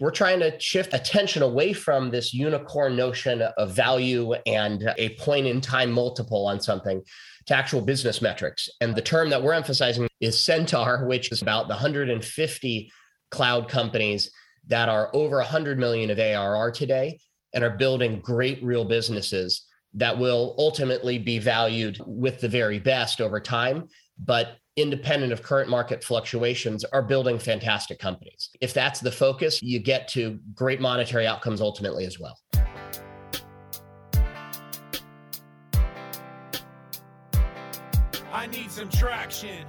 We're trying to shift attention away from this unicorn notion of value and a point in time multiple on something to actual business metrics. And the term that we're emphasizing is Centaur, which is about the 150 cloud companies that are over 100 million of ARR today and are building great real businesses that will ultimately be valued with the very best over time. But independent of current market fluctuations, are building fantastic companies. If that's the focus, you get to great monetary outcomes ultimately as well. I need some traction.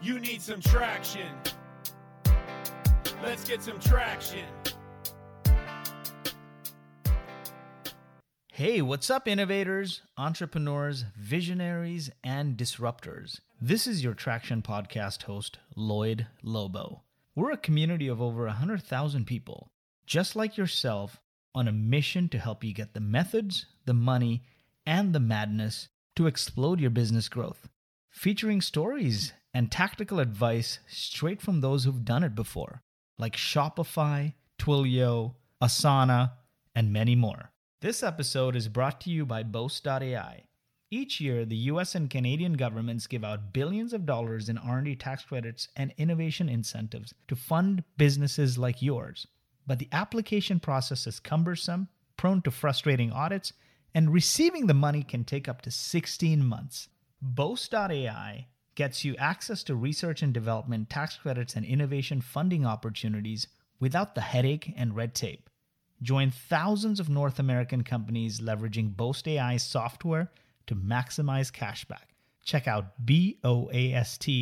You need some traction. Let's get some traction. Hey, what's up, innovators, entrepreneurs, visionaries, and disruptors? This is your Traction Podcast host, Lloyed Lobo. We're a community of over 100,000 people, just like yourself, on a mission to help you get the methods, the money, and the madness to explode your business growth. Featuring stories and tactical advice straight from those who've done it before, like Shopify, Twilio, Asana, and many more. This episode is brought to you by Boast.ai. Each year, the US and Canadian governments give out billions of dollars in R&D tax credits and innovation incentives to fund businesses like yours. But the application process is cumbersome, prone to frustrating audits, and receiving the money can take up to 16 months. Boast.ai gets you access to research and development tax credits and innovation funding opportunities without the headache and red tape. Join thousands of North American companies leveraging Boast AI software to maximize cashback. Check out boast.ai.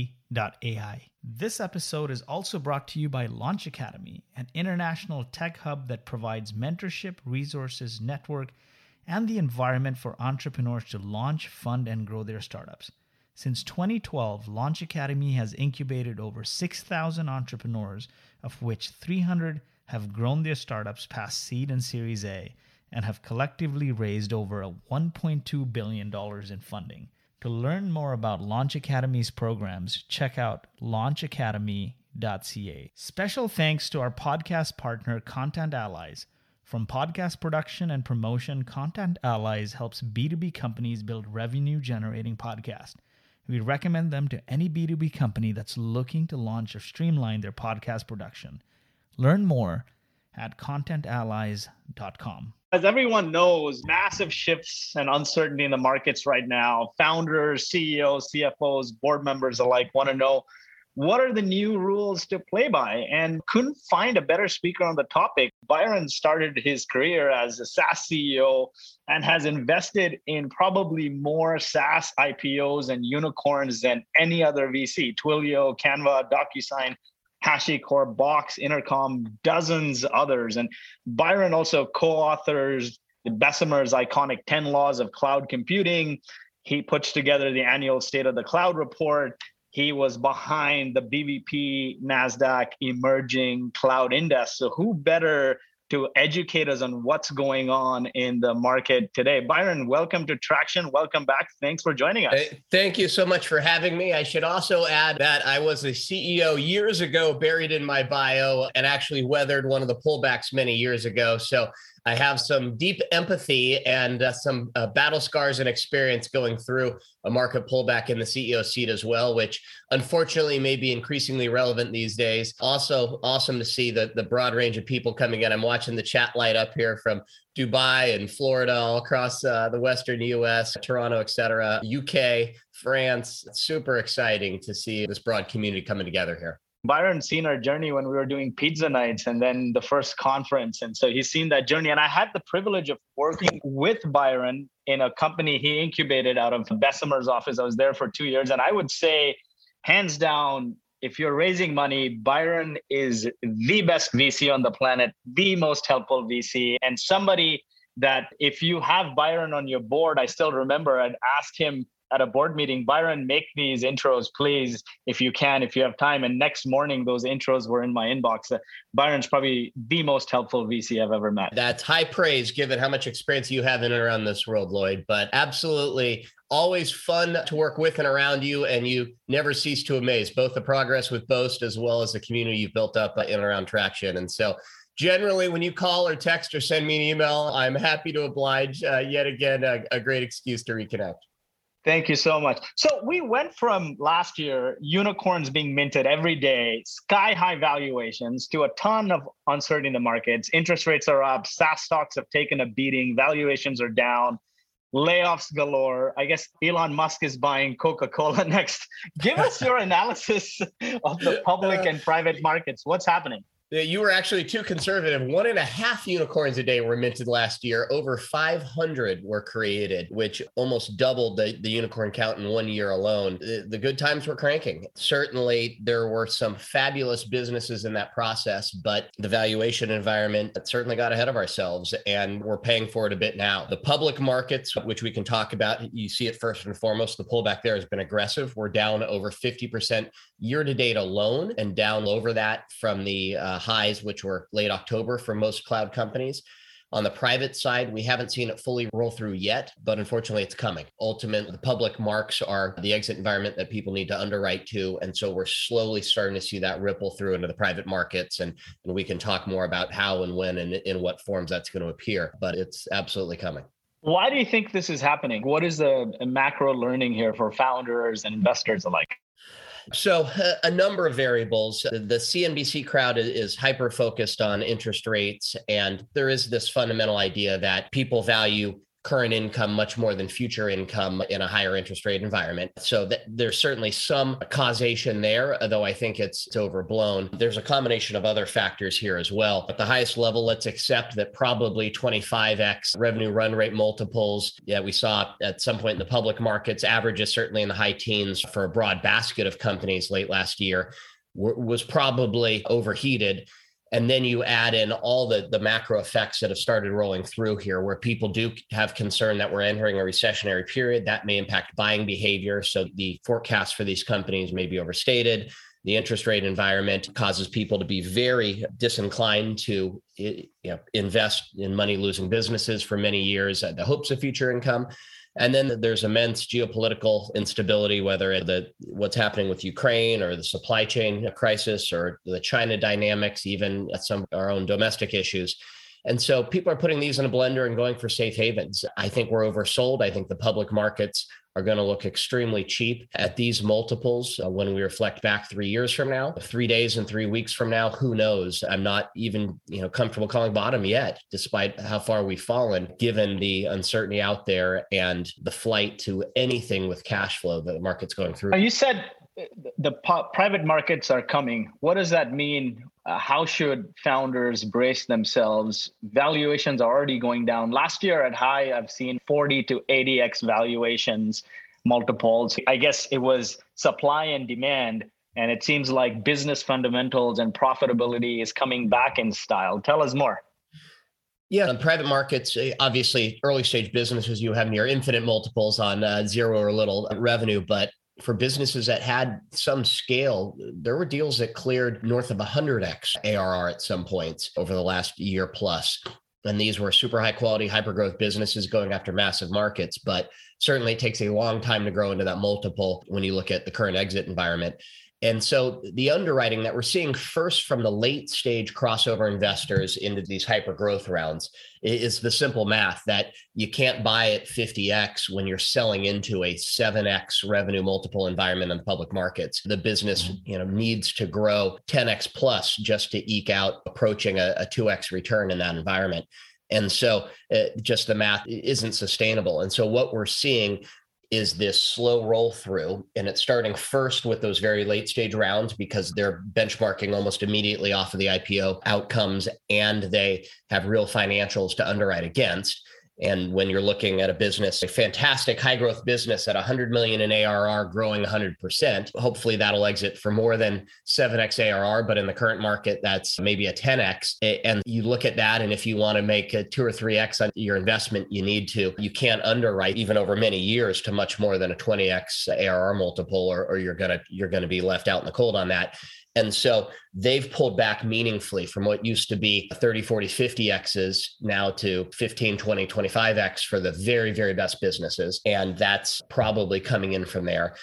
This episode is also brought to you by Launch Academy, an international tech hub that provides mentorship, resources, network, and the environment for entrepreneurs to launch, fund, and grow their startups. Since 2012, Launch Academy has incubated over 6,000 entrepreneurs, of which 300 have grown their startups past seed and Series A and have collectively raised over $1.2 billion in funding. To learn more about Launch Academy's programs, check out launchacademy.ca. Special thanks to our podcast partner, Content Allies. From podcast production and promotion, Content Allies helps B2B companies build revenue generating podcasts. We recommend them to any B2B company that's looking to launch or streamline their podcast production. Learn more at contentallies.com. As everyone knows, massive shifts and uncertainty in the markets right now. Founders, CEOs, CFOs, board members alike want to know what are the new rules to play by and couldn't find a better speaker on the topic byron started his career as a saas ceo and has invested in probably more saas ipos and unicorns than any other vc twilio canva docusign HashiCorp, Box, Intercom, dozens others. And Byron also co-authors Bessemer's iconic 10 Laws of Cloud Computing. He puts together the annual State of the Cloud report. He was behind the BVP NASDAQ Emerging Cloud Index. So who better to educate us on what's going on in the market today. Byron, welcome to Traction. Welcome back. Thanks for joining us. Thank you so much for having me. I should also add that I was a CEO years ago, buried in my bio, and actually weathered one of the pullbacks many years ago. So I have some deep empathy and uh, some uh, battle scars and experience going through a market pullback in the CEO seat as well, which unfortunately may be increasingly relevant these days. Also, awesome to see the, the broad range of people coming in. I'm watching the chat light up here from Dubai and Florida, all across uh, the Western US, Toronto, et cetera, UK, France. It's super exciting to see this broad community coming together here. Byron seen our journey when we were doing pizza nights and then the first conference. And so he's seen that journey. And I had the privilege of working with Byron in a company he incubated out of Bessemer's office. I was there for two years. And I would say, hands down, if you're raising money, Byron is the best VC on the planet, the most helpful VC, and somebody that if you have Byron on your board, I still remember I'd asked him at a board meeting, Byron, make these intros, please, if you can, if you have time. And next morning, those intros were in my inbox. Uh, Byron's probably the most helpful VC I've ever met. That's high praise given how much experience you have in and around this world, Lloyed. But absolutely always fun to work with and around you. And you never cease to amaze both the progress with Boast as well as the community you've built up in and around Traction. And so, generally when you call or text or send me an email i'm happy to oblige uh, yet again a, a, great excuse to reconnect Thank you so much. So we went from last year, unicorns being minted every day, sky high valuations, to a ton of uncertainty in the markets. Interest rates are up, SaaS stocks have taken a beating, valuations are down, layoffs galore. I guess Elon Musk is buying Coca Cola next. Give us your analysis of the public uh, and private markets. What's happening? You were actually too conservative. One and a half unicorns a day were minted last year. Over 500 were created, which almost doubled the, the unicorn count in one year alone. The, the good times were cranking. Certainly, there were some fabulous businesses in that process, but the valuation environment certainly got ahead of ourselves, and we're paying for it a bit now. The public markets, which we can talk about, you see it first and foremost. The pullback there has been aggressive. We're down over 50% year to date alone, and down over that from the uh, highs, which were late October for most cloud companies. On the private side, we haven't seen it fully roll through yet, but unfortunately, it's coming. Ultimately, the public marks are the exit environment that people need to underwrite to. And so we're slowly starting to see that ripple through into the private markets. And, and we can talk more about how and when and in what forms that's going to appear, but it's absolutely coming. Why do you think this is happening? What is the macro learning here for founders and investors alike? So, uh, a number of variables. The CNBC crowd is hyper focused on interest rates, and there is this fundamental idea that people value current income much more than future income in a higher interest rate environment. So that there's certainly some causation there, though I think it's, it's overblown. There's a combination of other factors here as well. At the highest level, let's accept that probably 25x revenue run rate multiples. Yeah, we saw at some point in the public markets, averages certainly in the high teens for a broad basket of companies late last year was probably overheated and then you add in all the the macro effects that have started rolling through here where people do have concern that we're entering a recessionary period that may impact buying behavior. So the forecast for these companies may be overstated. The interest rate environment causes people to be very disinclined to eh, you know, invest in money losing businesses for many years at the hopes of future income and then there's immense geopolitical instability, whether the what's happening with Ukraine or the supply chain crisis or the China dynamics, even at some our own domestic issues. And so people are putting these in a blender and going for safe havens. I think we're oversold. I think the public markets are going to look extremely cheap at these multiples uh, when we reflect back three years from now, three days and three weeks from now. Who knows? I'm not even you know comfortable calling bottom yet, despite how far we've fallen, given the uncertainty out there and the flight to anything with cash flow that the market's going through. You said the private markets are coming. What does that mean? Uh, how should founders brace themselves? Valuations are already going down. Last year at high, I've seen 40 to 80x valuations multiples. I guess it was supply and demand. And it seems like business fundamentals and profitability is coming back in style. Tell us more. Yeah, in private markets, eh, obviously, early stage businesses, you have near infinite multiples on uh, zero or little revenue. But for businesses that had some scale, there were deals that cleared north of 100x ARR at some points over the last year plus. And these were super high quality, hyper growth businesses going after massive markets. But certainly it takes a long time to grow into that multiple when you look at the current exit environment. And so the underwriting that we're seeing first from the late stage crossover investors into these hyper growth rounds is the simple math that you can't buy at 50x when you're selling into a 7x revenue multiple environment in the public markets. The business, mm-hmm. you know, needs to grow 10x plus just to eke out approaching a, a 2x return in that environment. And so uh, just the math isn't sustainable. And so what we're seeing is this slow roll through and it's starting first with those very late stage rounds because they're benchmarking almost immediately off of the IPO outcomes and they have real financials to underwrite against And when you're looking at a business, a fantastic high growth business at 100 million in ARR growing 100%, hopefully that'll exit for more than 7x ARR. But in the current market, that's maybe a 10x. And you look at that, and if you want to make a two or 3x on your investment, you need to. You can't underwrite even over many years to much more than a 20x ARR multiple, or, or you're gonna you're gonna be left out in the cold on that. And so they've pulled back meaningfully from what used to be 30, 40, 50 X's now to 15, 20, 25X for the very, very best businesses. And that's probably coming in from there.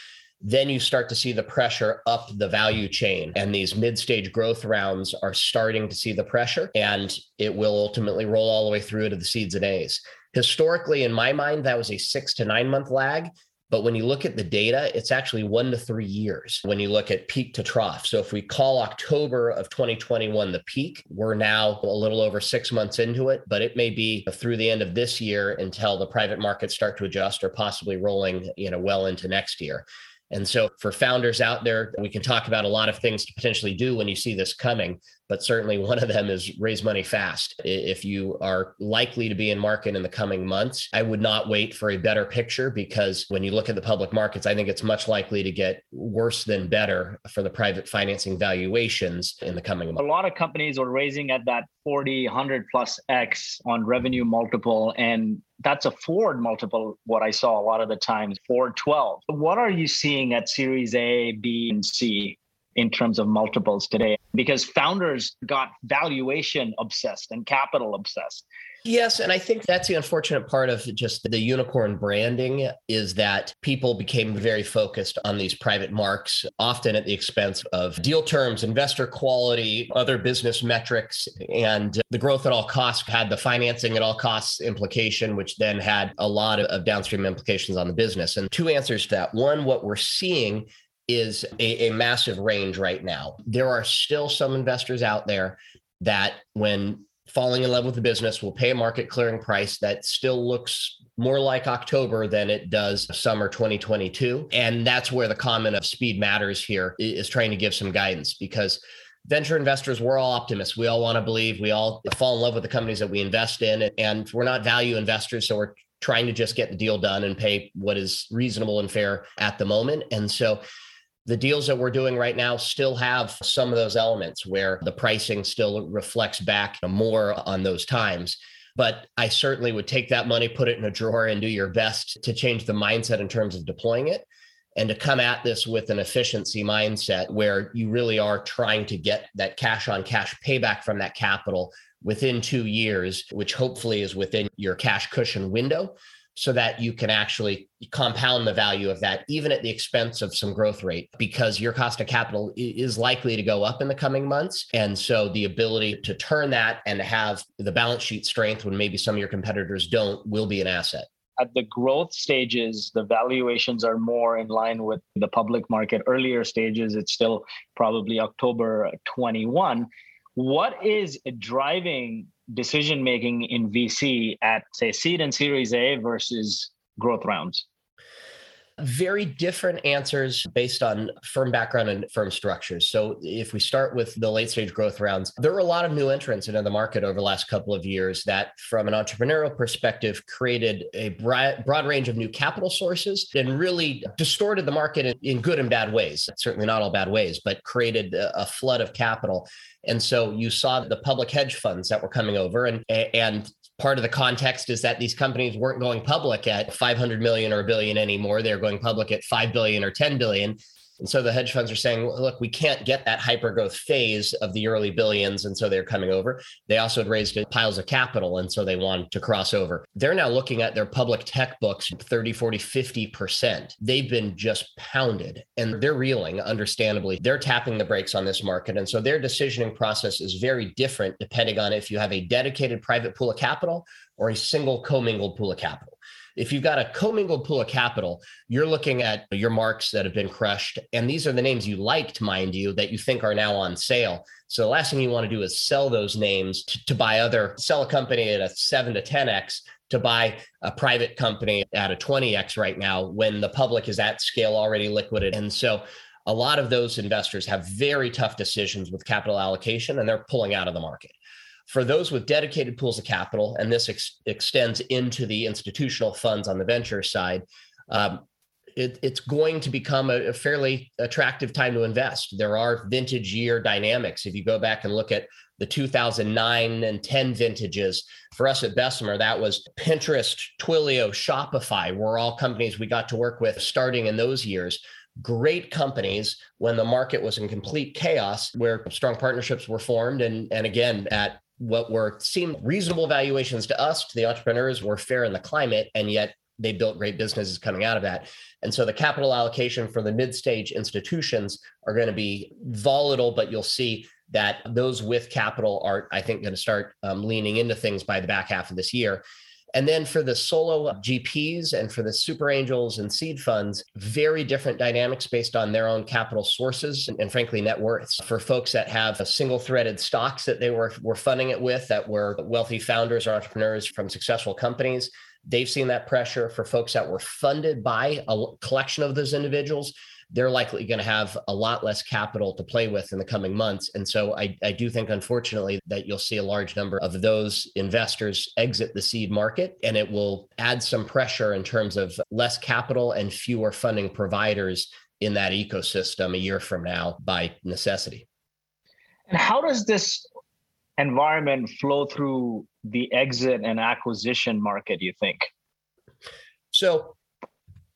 Then you start to see the pressure up the value chain. And these mid stage growth rounds are starting to see the pressure, and it will ultimately roll all the way through to the seeds and A's. Historically, in my mind, that was a six to nine month lag. But when you look at the data, it's actually one to three years when you look at peak to trough. So if we call October of 2021 the peak, we're now a little over six months into it, but it may be through the end of this year until the private markets start to adjust or possibly rolling, you know, well into next year. And so, for founders out there, we can talk about a lot of things to potentially do when you see this coming, but certainly one of them is raise money fast. If you are likely to be in market in the coming months, I would not wait for a better picture because when you look at the public markets, I think it's much likely to get worse than better for the private financing valuations in the coming months. A lot of companies are raising at that 40, 100 plus X on revenue multiple. And that's a forward multiple, what I saw a lot of the times, 412. What are you seeing at Series A, B, and C in terms of multiples today? Because founders got valuation obsessed and capital obsessed. Yes, and I think that's the unfortunate part of just the unicorn branding is that people became very focused on these private marks, often at the expense of deal terms, investor quality, other business metrics, and the growth at all costs had the financing at all costs implication, which then had a lot of downstream implications on the business. And two answers to that. One, what we're seeing is a, a massive range right now. There are still some investors out there that when falling in love with the business will pay a market clearing price that still looks more like October than it does summer 2022. And that's where the comment of speed matters here is trying to give some guidance because venture investors, we're all optimists. We all want to believe, we all fall in love with the companies that we invest in. And we're not value investors. So we're trying to just get the deal done and pay what is reasonable and fair at the moment. And so the deals that we're doing right now still have some of those elements where the pricing still reflects back more on those times. But I certainly would take that money, put it in a drawer, and do your best to change the mindset in terms of deploying it and to come at this with an efficiency mindset where you really are trying to get that cash on cash payback from that capital within two years, which hopefully is within your cash cushion window so that you can actually compound the value of that even at the expense of some growth rate because your cost of capital is likely to go up in the coming months and so the ability to turn that and have the balance sheet strength when maybe some of your competitors don't will be an asset at the growth stages, the valuations are more in line with the public market. Earlier stages, it's still probably October 21. What is driving decision making in VC at say seed and series A versus growth rounds? Very different answers based on firm background and firm structures. So, if we start with the late stage growth rounds, there were a lot of new entrants into the market over the last couple of years that, from an entrepreneurial perspective, created a broad range of new capital sources and really distorted the market in good and bad ways. Certainly not all bad ways, but created a flood of capital and so you saw the public hedge funds that were coming over and and part of the context is that these companies weren't going public at 500 million or a billion anymore. They're going public at 5 billion or 10 billion and so the hedge funds are saying, look, we can't get that hyper growth phase of the early billions. And so they're coming over. They also had raised piles of capital. And so they want to cross over. They're now looking at their public tech books 30, 40, 50%. They've been just pounded and they're reeling, understandably. They're tapping the brakes on this market. And so their decisioning process is very different depending on if you have a dedicated private pool of capital or a single commingled pool of capital. If you've got a commingled pool of capital, you're looking at your marks that have been crushed. And these are the names you liked, mind you, that you think are now on sale. So the last thing you want to do is sell those names to, to buy other, sell a company at a seven to 10x to buy a private company at a 20x right now when the public is at scale already liquided. And so a lot of those investors have very tough decisions with capital allocation and they're pulling out of the market for those with dedicated pools of capital, and this ex- extends into the institutional funds on the venture side, um, it, it's going to become a, a, fairly attractive time to invest. There are vintage year dynamics. If you go back and look at the 2009 and 10 vintages, for us at Bessemer, that was Pinterest, Twilio, Shopify were all companies we got to work with starting in those years. Great companies when the market was in complete chaos, where strong partnerships were formed. And, and again, at what were seemed reasonable valuations to us, to the entrepreneurs, were fair in the climate, and yet they built great businesses coming out of that. And so the capital allocation for the mid-stage institutions are going to be volatile, but you'll see that those with capital are, I think, going to start um, leaning into things by the back half of this year. And then for the solo GPs and for the super angels and seed funds, very different dynamics based on their own capital sources and, and frankly, net worths. For folks that have single threaded stocks that they were, were funding it with, that were wealthy founders or entrepreneurs from successful companies, They've seen that pressure for folks that were funded by a collection of those individuals. They're likely going to have a lot less capital to play with in the coming months. And so I, I do think, unfortunately, that you'll see a large number of those investors exit the seed market, and it will add some pressure in terms of less capital and fewer funding providers in that ecosystem a year from now by necessity. And how does this environment flow through the exit and acquisition market you think so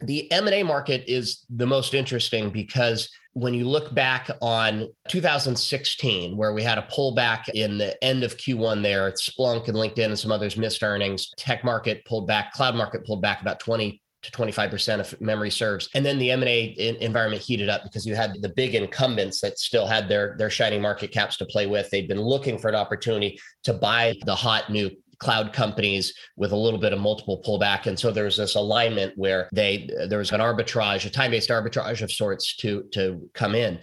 the m&a market is the most interesting because when you look back on 2016 where we had a pullback in the end of q1 there splunk and linkedin and some others missed earnings tech market pulled back cloud market pulled back about 20 to 25% if memory serves. And then the M&A environment heated up because you had the big incumbents that still had their, their shining market caps to play with. They'd been looking for an opportunity to buy the hot new cloud companies with a little bit of multiple pullback. And so there was this alignment where they there was an arbitrage a time-based arbitrage of sorts to to come in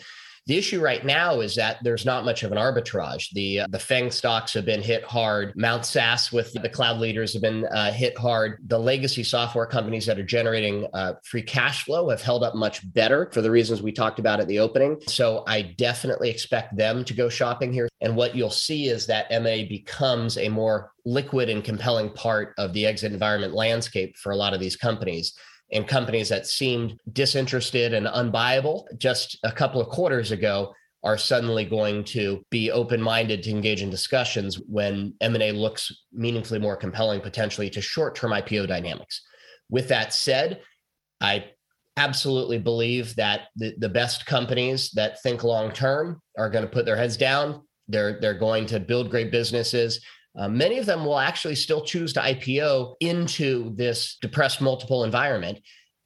the issue right now is that there's not much of an arbitrage. The uh, the FANG stocks have been hit hard. Mount SaaS with the cloud leaders have been uh, hit hard. The legacy software companies that are generating uh, free cash flow have held up much better for the reasons we talked about at the opening. So I definitely expect them to go shopping here. And what you'll see is that MA becomes a more liquid and compelling part of the exit environment landscape for a lot of these companies and companies that seemed disinterested and unbuyable just a couple of quarters ago are suddenly going to be open-minded to engage in discussions when M&A looks meaningfully more compelling potentially to short-term IPO dynamics. With that said, I absolutely believe that the, the best companies that think long term are going to put their heads down. They're they're going to build great businesses. Uh, many of them will actually still choose to IPO into this depressed multiple environment.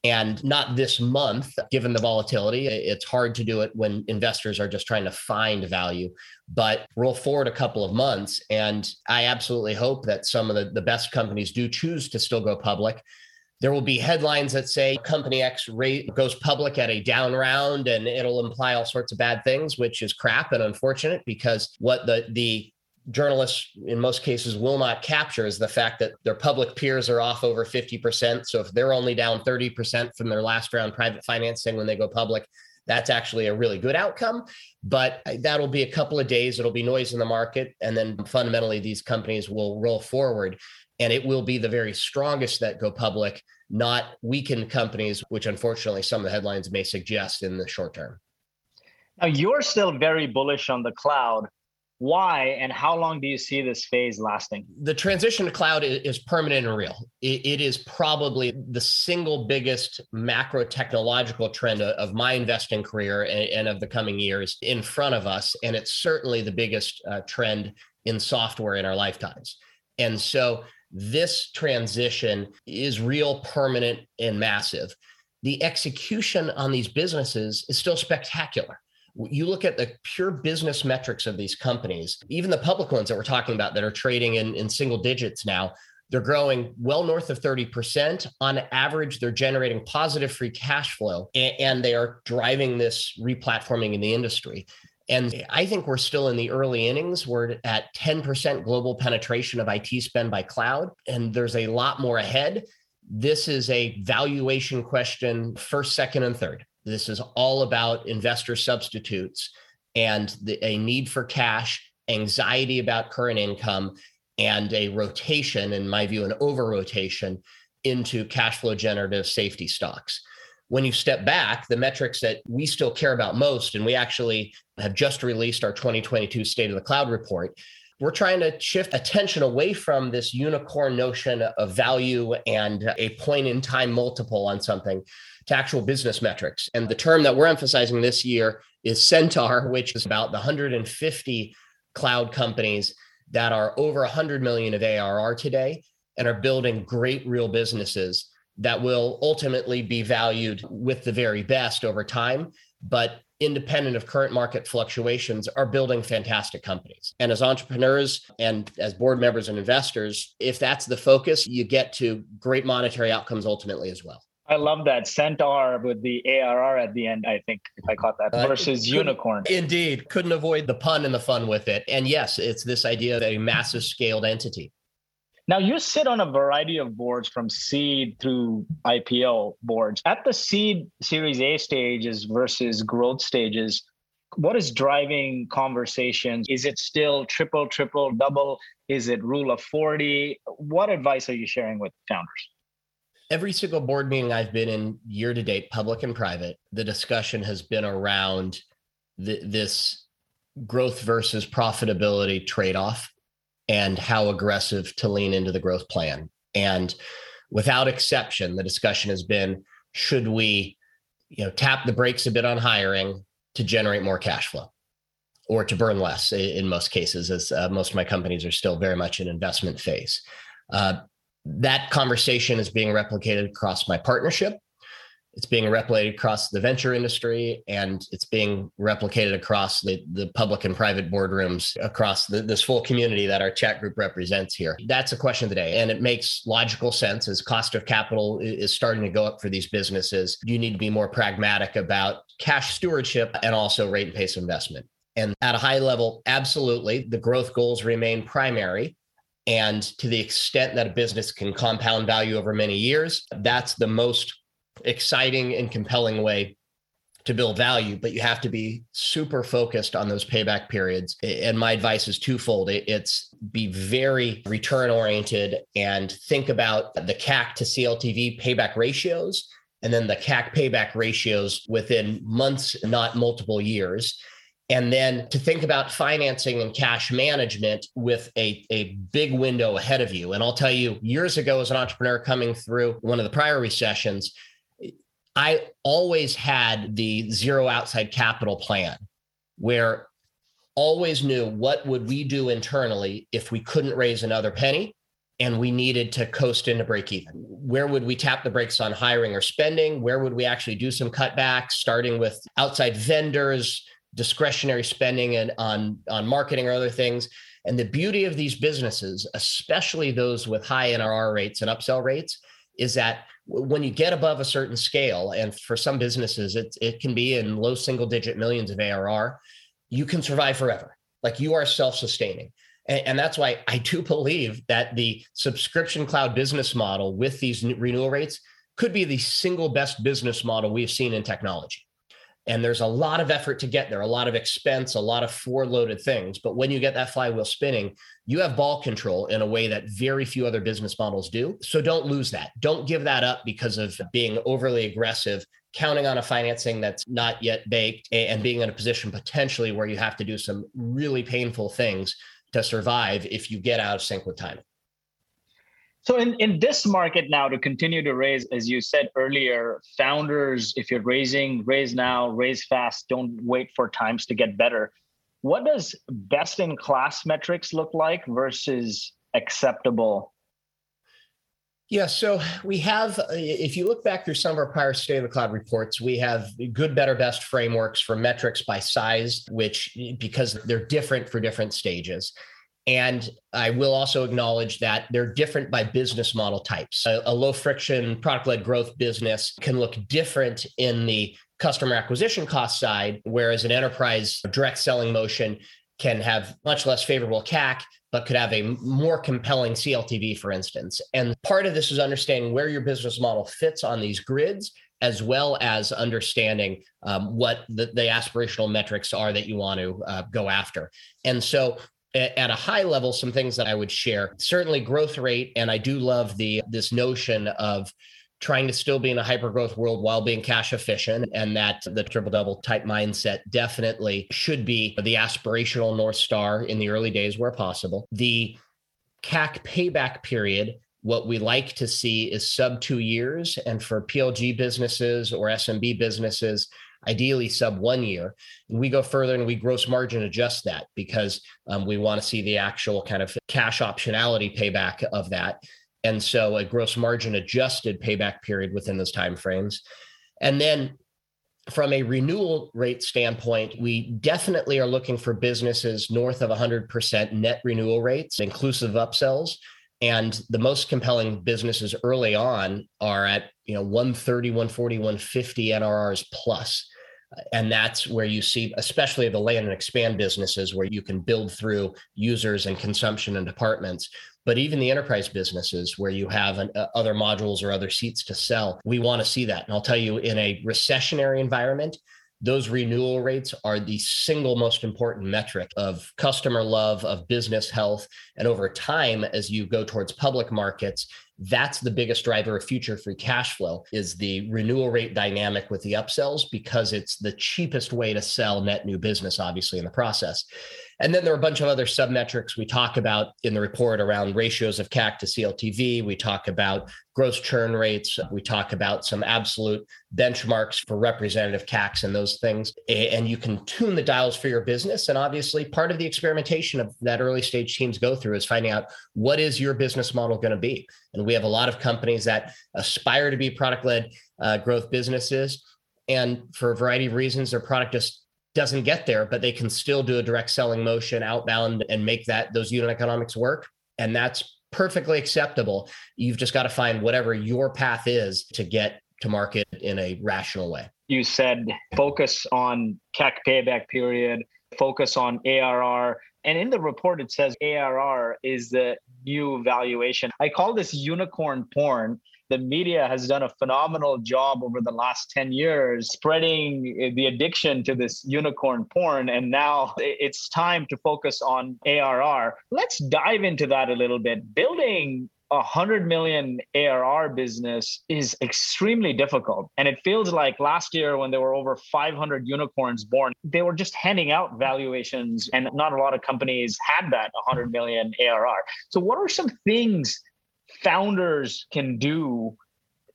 And not this month, given the volatility. It's hard to do it when investors are just trying to find value. But roll forward a couple of months, and I absolutely hope that some of the, the best companies do choose to still go public. There will be headlines that say company X rate goes public at a down round, and it'll imply all sorts of bad things, which is crap and unfortunate because what the the journalists in most cases will not capture is the fact that their public peers are off over 50%. So if they're only down 30% from their last round private financing when they go public, that's actually a really good outcome. But that'll be a couple of days. It'll be noise in the market. And then fundamentally, these companies will roll forward. And it will be the very strongest that go public, not weakened companies, which unfortunately some of the headlines may suggest in the short term. Now, you're still very bullish on the cloud why and how long do you see this phase lasting? The transition to cloud is permanent and real. It is probably the single biggest macro technological trend of my investing career and of the coming years in front of us and it's certainly the biggest uh, trend in software in our lifetimes. And so this transition is real permanent and massive. The execution on these businesses is still spectacular you look at the pure business metrics of these companies, even the public ones that we're talking about that are trading in, in single digits now, they're growing well north of 30%. On average, they're generating positive free cash flow and, and they are driving this replatforming in the industry. And I think we're still in the early innings. We're at 10% global penetration of IT spend by cloud, and there's a lot more ahead. This is a valuation question first, second, and third. This is all about investor substitutes and the, a need for cash anxiety about current income, and a rotation, in my view, an over rotation into cash flow generative safety stocks. When you step back, the metrics that we still care about most, and we actually have just released our 2022 State of the Cloud report, we're trying to shift attention away from this unicorn notion of value and a point in time multiple on something to actual business metrics. And the term that we're emphasizing this year is Centaur, which is about the 150 cloud companies that are over 100 million of ARR today and are building great real businesses that will ultimately be valued with the very best over time, but independent of current market fluctuations are building fantastic companies. And as entrepreneurs and as board members and investors, if that's the focus, you get to great monetary outcomes ultimately as well. I love that centaur with the ARR at the end. I think if I caught that uh, versus unicorn. Indeed, couldn't avoid the pun and the fun with it. And yes, it's this idea of a massive scaled entity. Now you sit on a variety of boards from seed through IPO boards. At the seed Series A stages versus growth stages, what is driving conversations? Is it still triple, triple, double? Is it rule of 40? What advice are you sharing with founders? Every single board meeting I've been in year to date, public and private, the discussion has been around this growth versus profitability trade off and how aggressive to lean into the growth plan. And without exception, the discussion has been should we you know tap the brakes a bit on hiring to generate more cash flow or to burn less in most cases as uh, most of my companies are still very much in investment phase uh, that conversation is being replicated across my partnership it's being replicated across the venture industry and it's being replicated across the, the public and private boardrooms across the, this full community that our chat group represents here. That's a question of the day. And it makes logical sense as cost of capital is starting to go up for these businesses. You need to be more pragmatic about cash stewardship and also rate and pace investment. And at a high level, absolutely, the growth goals remain primary. And to the extent that a business can compound value over many years, that's the most exciting and compelling way to build value, but you have to be super focused on those payback periods. And my advice is twofold. It's be very return oriented and think about the CAC to CLTV payback ratios and then the CAC payback ratios within months, not multiple years. And then to think about financing and cash management with a, a big window ahead of you. And I'll tell you, years ago, as an entrepreneur coming through one of the prior recessions, I always had the zero outside capital plan where always knew what would we do internally if we couldn't raise another penny and we needed to coast into break even. Where would we tap the brakes on hiring or spending? Where would we actually do some cutbacks, starting with outside vendors, discretionary spending and on, on marketing or other things? And the beauty of these businesses, especially those with high NRR rates and upsell rates, is that when you get above a certain scale, and for some businesses, it, it can be in low single digit millions of ARR, you can survive forever. Like you are self sustaining. And, and, that's why I do believe that the subscription cloud business model with these renewal rates could be the single best business model we've seen in technology. And there's a lot of effort to get there, a lot of expense, a lot of forloaded things. But when you get that flywheel spinning, you have ball control in a way that very few other business models do. So don't lose that. Don't give that up because of being overly aggressive, counting on a financing that's not yet baked, and being in a position potentially where you have to do some really painful things to survive if you get out of sync with timing. So in, in this market now to continue to raise, as you said earlier, founders, if you're raising, raise now, raise fast, don't wait for times to get better. What does best in class metrics look like versus acceptable? Yeah, so we have, if you look back through some of our prior state of the cloud reports, we have good, better, best frameworks for metrics by size, which because they're different for different stages. And I will also acknowledge that they're different by business model types. A, a low friction product led growth business can look different in the customer acquisition cost side, whereas an enterprise direct selling motion can have much less favorable CAC, but could have a more compelling CLTV, for instance. And part of this is understanding where your business model fits on these grids, as well as understanding um, what the, the, aspirational metrics are that you want to uh, go after. And so at a high level some things that i would share. Certainly growth rate and i do love the this notion of trying to still be in a hyper growth world while being cash efficient and that the triple double type mindset definitely should be the aspirational north star in the early days where possible. The cac payback period what we like to see is sub 2 years and for plg businesses or smb businesses ideally sub one year. And we go further and we gross margin adjust that because um, we want to see the actual kind of cash optionality payback of that. And so a gross margin adjusted payback period within those timeframes. And then from a renewal rate standpoint, we definitely are looking for businesses north of 100% net renewal rates, inclusive upsells. And the most compelling businesses early on are at, you know, 130, 140, 150 NRRs plus. And that's where you see, especially the land and expand businesses, where you can build through users and consumption and departments. But even the enterprise businesses where you have an, uh, other modules or other seats to sell, we want to see that. And I'll tell you, in a recessionary environment, those renewal rates are the single most important metric of customer love, of business health. And over time, as you go towards public markets, that's the biggest driver of future free cash flow is the renewal rate dynamic with the upsells because it's the cheapest way to sell net new business obviously in the process and then there are a bunch of other sub metrics we talk about in the report around ratios of CAC to CLTV. We talk about gross churn rates. We talk about some absolute benchmarks for representative CACs and those things. And you can tune the dials for your business. And obviously, part of the experimentation of that early stage teams go through is finding out what is your business model going to be. And we have a lot of companies that aspire to be product led uh, growth businesses. And for a variety of reasons, their product just doesn't get there, but they can still do a direct selling motion outbound and make that those unit economics work. And that's perfectly acceptable. You've just got to find whatever your path is to get to market in a rational way. You said focus on CAC payback period, focus on ARR. And in the report, it says ARR is the new valuation. I call this unicorn porn the media has done a phenomenal job over the last 10 years spreading eh, the addiction to this unicorn porn. And now it's time to focus on ARR. Let's dive into that a little bit. Building a hundred million ARR business is extremely difficult. And it feels like last year when there were over 500 unicorns born, they were just handing out valuations and not a lot of companies had that 100 million ARR. So what are some things founders can do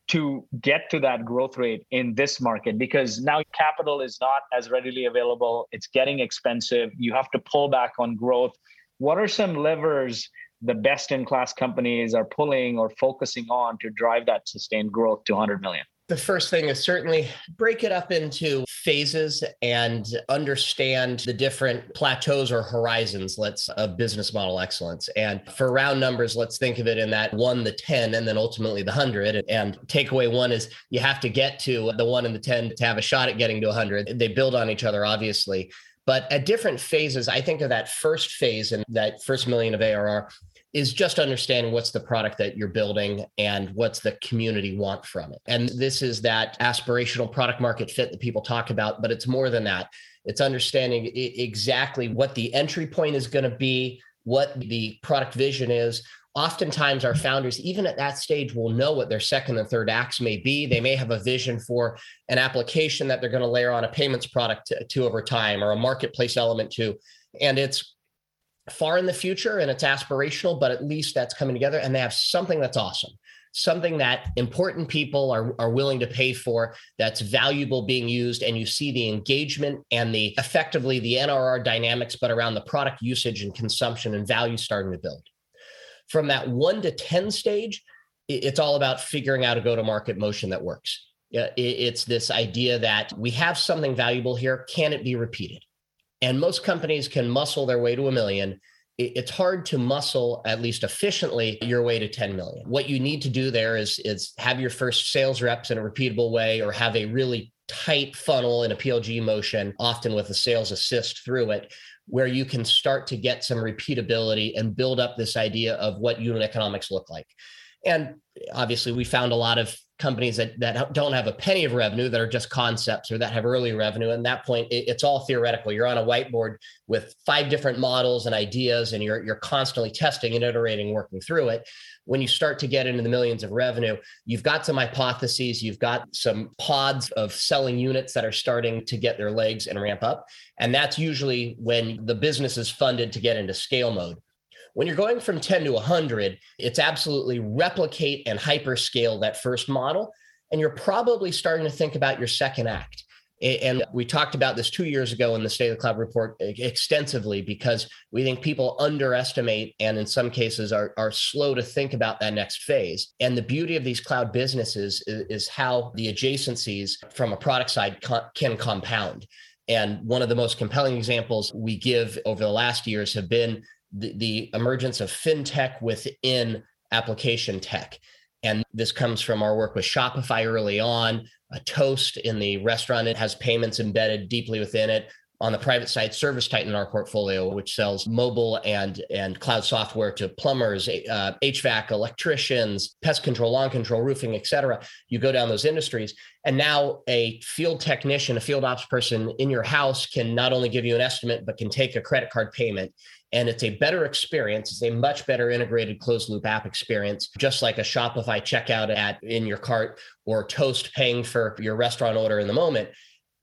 to get to that growth rate in this market because now capital is not as readily available. It's getting expensive. You have to pull back on growth. What are some levers the best in class companies are pulling or focusing on to drive that sustained growth to 100 million the first thing is certainly break it up into phases and understand the different plateaus or horizons let's of business model excellence. And for round numbers let's think of it in that 1 the 10 and then ultimately the 100 and takeaway one is you have to get to the 1 and the 10 to have a shot at getting to 100 they build on each other obviously. But at different phases i think of that first phase and that first million of arr is just understanding what's the product that you're building and what's the community want from it. And this is that aspirational product market fit that people talk about, but it's more than that. It's understanding exactly what the entry point is going to be, what the product vision is. Oftentimes, our founders, even at that stage, will know what their second and third acts may be. They may have a vision for an application that they're going to layer on a payments product to, to over time or a marketplace element to. And it's far in the future and it's aspirational, but at least that's coming together and they have something that's awesome, something that important people are, are willing to pay for, that's valuable being used. And you see the engagement and the effectively the NRR dynamics, but around the product usage and consumption and value starting to build. From that one to 10 stage, it's all about figuring out a go to market motion that works. It's this idea that we have something valuable here. Can it be repeated? And most companies can muscle their way to a million. It's hard to muscle at least efficiently your way to 10 million. What you need to do there is is have your first sales reps in a repeatable way or have a really tight funnel in a plg motion often with a sales assist through it where you can start to get some repeatability and build up this idea of what unit economics look like. And obviously we found a lot of companies that, that don't have a penny of revenue that are just concepts or that have early revenue. And that point, it, it's all theoretical. You're on a whiteboard with five different models and ideas, and you're, you're constantly testing and iterating, working through it. When you start to get into the millions of revenue, you've got some hypotheses, you've got some pods of selling units that are starting to get their legs and ramp up. And that's usually when the business is funded to get into scale mode. When you're going from 10 to 100, it's absolutely replicate and hyperscale that first model. And you're probably starting to think about your second act. And we talked about this two years ago in the State of the Cloud report extensively because we think people underestimate and in some cases are, are slow to think about that next phase. And the beauty of these cloud businesses is, is how the adjacencies from a product side can compound. And one of the most compelling examples we give over the last years have been the, the emergence of fintech within application tech. And this comes from our work with Shopify early on. A Toast in the restaurant, it has payments embedded deeply within it on the private side, ServiceTitan in our portfolio, which sells mobile and and cloud software to plumbers, uh, HVAC, electricians, pest control, lawn control, roofing, et cetera. You go down those industries, and now a field technician, a field ops person in your house can not only give you an estimate, but can take a credit card payment. And it's a better experience. It's a much better integrated closed loop app experience, just like a Shopify checkout at in your cart or Toast paying for your restaurant order in the moment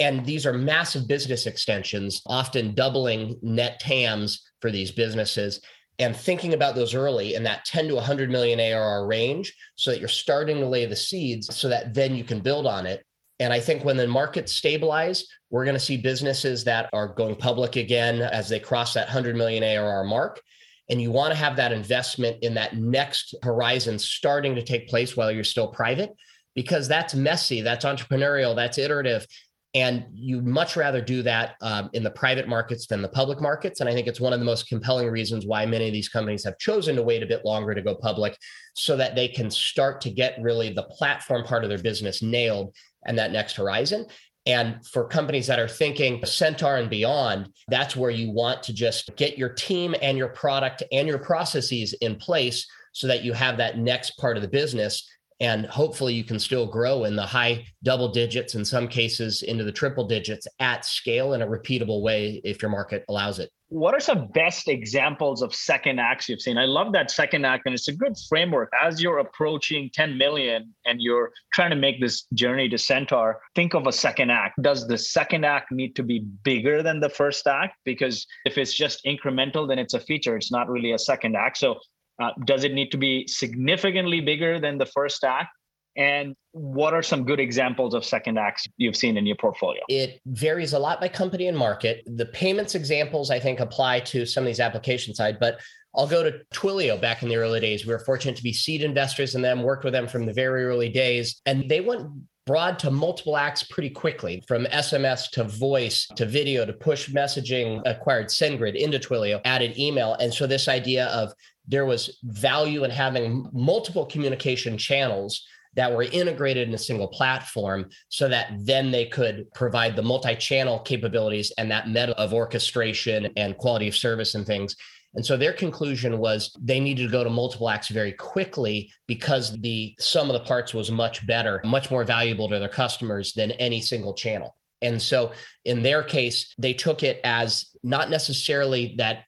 and these are massive business extensions, often doubling net TAMs for these businesses. And thinking about those early in that 10 to 100 million ARR range so that you're starting to lay the seeds so that then you can build on it. And I think when the markets stabilize, we're going to see businesses that are going public again as they cross that 100 million ARR mark. And you want to have that investment in that next horizon starting to take place while you're still private, because that's messy, that's entrepreneurial, that's iterative. And you'd much rather do that um, in the private markets than the public markets. And I think it's one of the most compelling reasons why many of these companies have chosen to wait a bit longer to go public so that they can start to get really the platform part of their business nailed and that next horizon. And for companies that are thinking Centaur and beyond, that's where you want to just get your team and your product and your processes in place so that you have that next part of the business and hopefully you can still grow in the high double digits in some cases into the triple digits at scale in a repeatable way if your market allows it. What are some best examples of second acts you've seen? I love that second act and it's a good framework. As you're approaching 10 million and you're trying to make this journey to centaur think of a second act. Does the second act need to be bigger than the first act? Because if it's just incremental then it's a feature. It's not really a second act. So uh, does it need to be significantly bigger than the first act? And what are some good examples of second acts you've seen in your portfolio? It varies a lot by company and market. The payments examples, I think, apply to some of these application side, but I'll go to Twilio back in the early days. We were fortunate to be seed investors in them, worked with them from the very early days, and they went broad to multiple acts pretty quickly from SMS to voice to video to push messaging, acquired SendGrid into Twilio, added email. And so this idea of there was value in having multiple communication channels that were integrated in a single platform so that then they could provide the multi-channel capabilities and that meta of orchestration and quality of service and things and so their conclusion was they needed to go to multiple acts very quickly because the sum of the parts was much better, much more valuable to their customers than any single channel. And so in their case, they took it as not necessarily that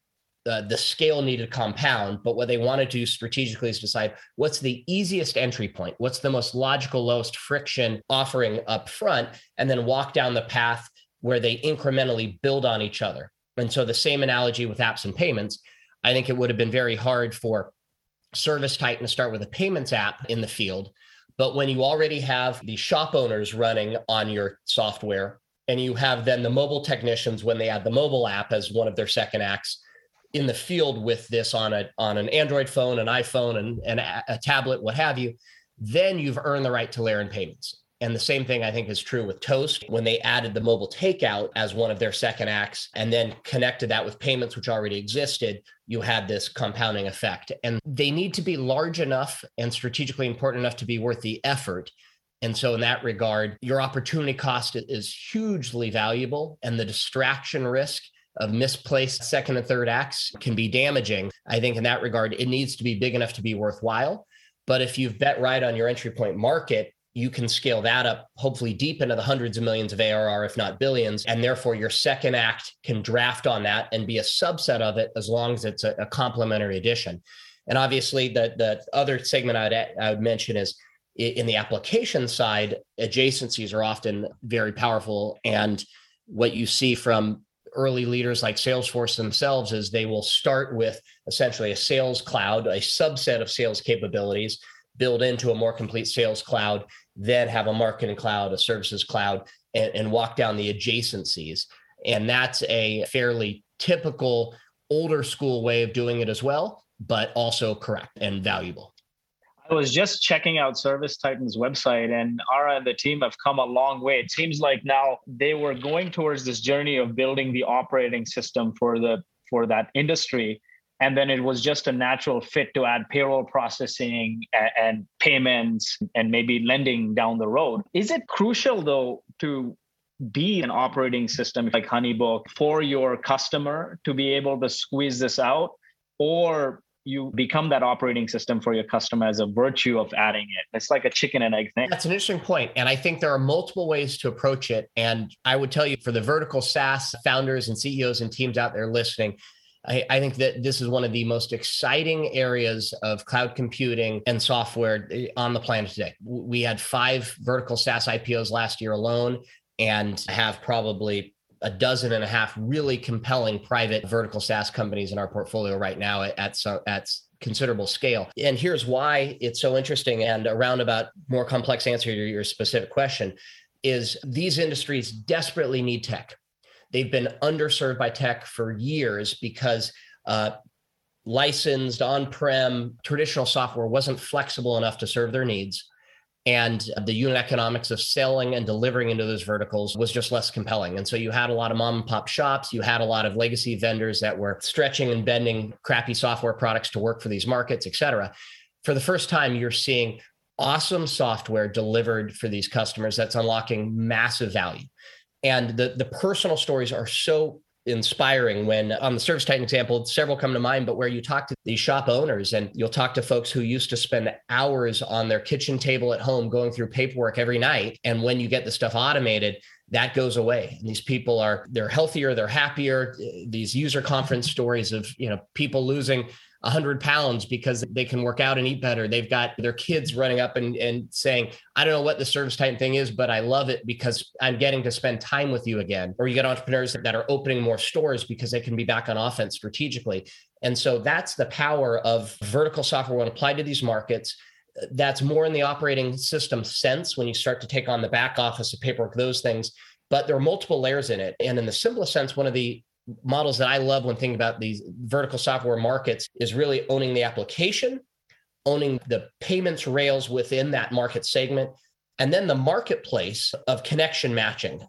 uh, the scale needed to compound, but what they want to do strategically is decide what's the easiest entry point, what's the most logical, lowest friction offering up front, and then walk down the path where they incrementally build on each other. And so the same analogy with apps and payments, I think it would have been very hard for Service Titan to start with a payments app in the field. But when you already have the shop owners running on your software, and you have then the mobile technicians when they add the mobile app as one of their second acts, in the field with this on a on an Android phone, an iPhone, and, and a, a tablet, what have you, then you've earned the right to layer in payments. And the same thing I think is true with Toast when they added the mobile takeout as one of their second acts and then connected that with payments, which already existed. You had this compounding effect. And they need to be large enough and strategically important enough to be worth the effort. And so, in that regard, your opportunity cost is hugely valuable, and the distraction risk of misplaced second and third acts can be damaging. I think in that regard, it needs to be big enough to be worthwhile. But if you've bet right on your entry point market you can scale that up hopefully deep into the hundreds of millions of ARR, if not billions. And therefore, your second act can draft on that and be a subset of it as long as it's a, a complementary addition. And obviously, the, the other segment I'd, I would mention is in the application side, adjacencies are often very powerful. And what you see from early leaders like Salesforce themselves is they will start with essentially a sales cloud, a subset of sales capabilities, build into a more complete sales cloud, then have a marketing cloud, a services cloud, and, and walk down the adjacencies. And that's a fairly typical older school way of doing it as well, but also correct and valuable. I was just checking out Service Titan's website, and Ara and the team have come a long way. It seems like now they were going towards this journey of building the operating system for the for that industry, and then it was just a natural fit to add payroll processing and, and payments and maybe lending down the road. Is it crucial though to be an operating system like Honeybook for your customer to be able to squeeze this out? Or you become that operating system for your customer as a virtue of adding it. It's like a chicken and egg thing. That's an interesting point. And I think there are multiple ways to approach it. And I would tell you for the vertical SaaS founders and CEOs and teams out there listening, I, I, think that this is one of the most exciting areas of cloud computing and software eh, on the planet today. We had five vertical SaaS IPOs last year alone and have probably a dozen and a half really compelling private vertical SaaS companies in our portfolio right now at, at, at considerable scale. And here's why it's so interesting and a roundabout more complex answer to your specific question is these industries desperately need tech. They've been underserved by tech for years because uh, licensed on-prem traditional software wasn't flexible enough to serve their needs and the unit economics of selling and delivering into those verticals was just less compelling. And so you had a lot of mom and pop shops, you had a lot of legacy vendors that were stretching and bending crappy software products to work for these markets, et cetera. For the first time, you're seeing awesome software delivered for these customers that's unlocking massive value. And the, the personal stories are so inspiring when on the service titan example several come to mind but where you talk to these shop owners and you'll talk to folks who used to spend hours on their kitchen table at home going through paperwork every night. And when you get the stuff automated that goes away. And these people are they're healthier they're happier. These user conference stories of you know people losing 100 pounds because they can work out and eat better. They've got their kids running up and, and saying, I don't know what the service titan thing is, but I love it because I'm getting to spend time with you again. Or you get entrepreneurs that are opening more stores because they can be back on offense strategically. And so that's the power of vertical software when applied to these markets. That's more in the operating system sense when you start to take on the back office of paperwork, those things. But there are multiple layers in it. And in the simplest sense, one of the models that I love when thinking about these vertical software markets is really owning the application, owning the payments rails within that market segment, and then the marketplace of connection matching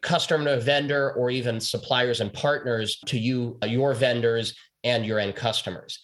customer to vendor or even suppliers and partners to you your vendors and your end customers.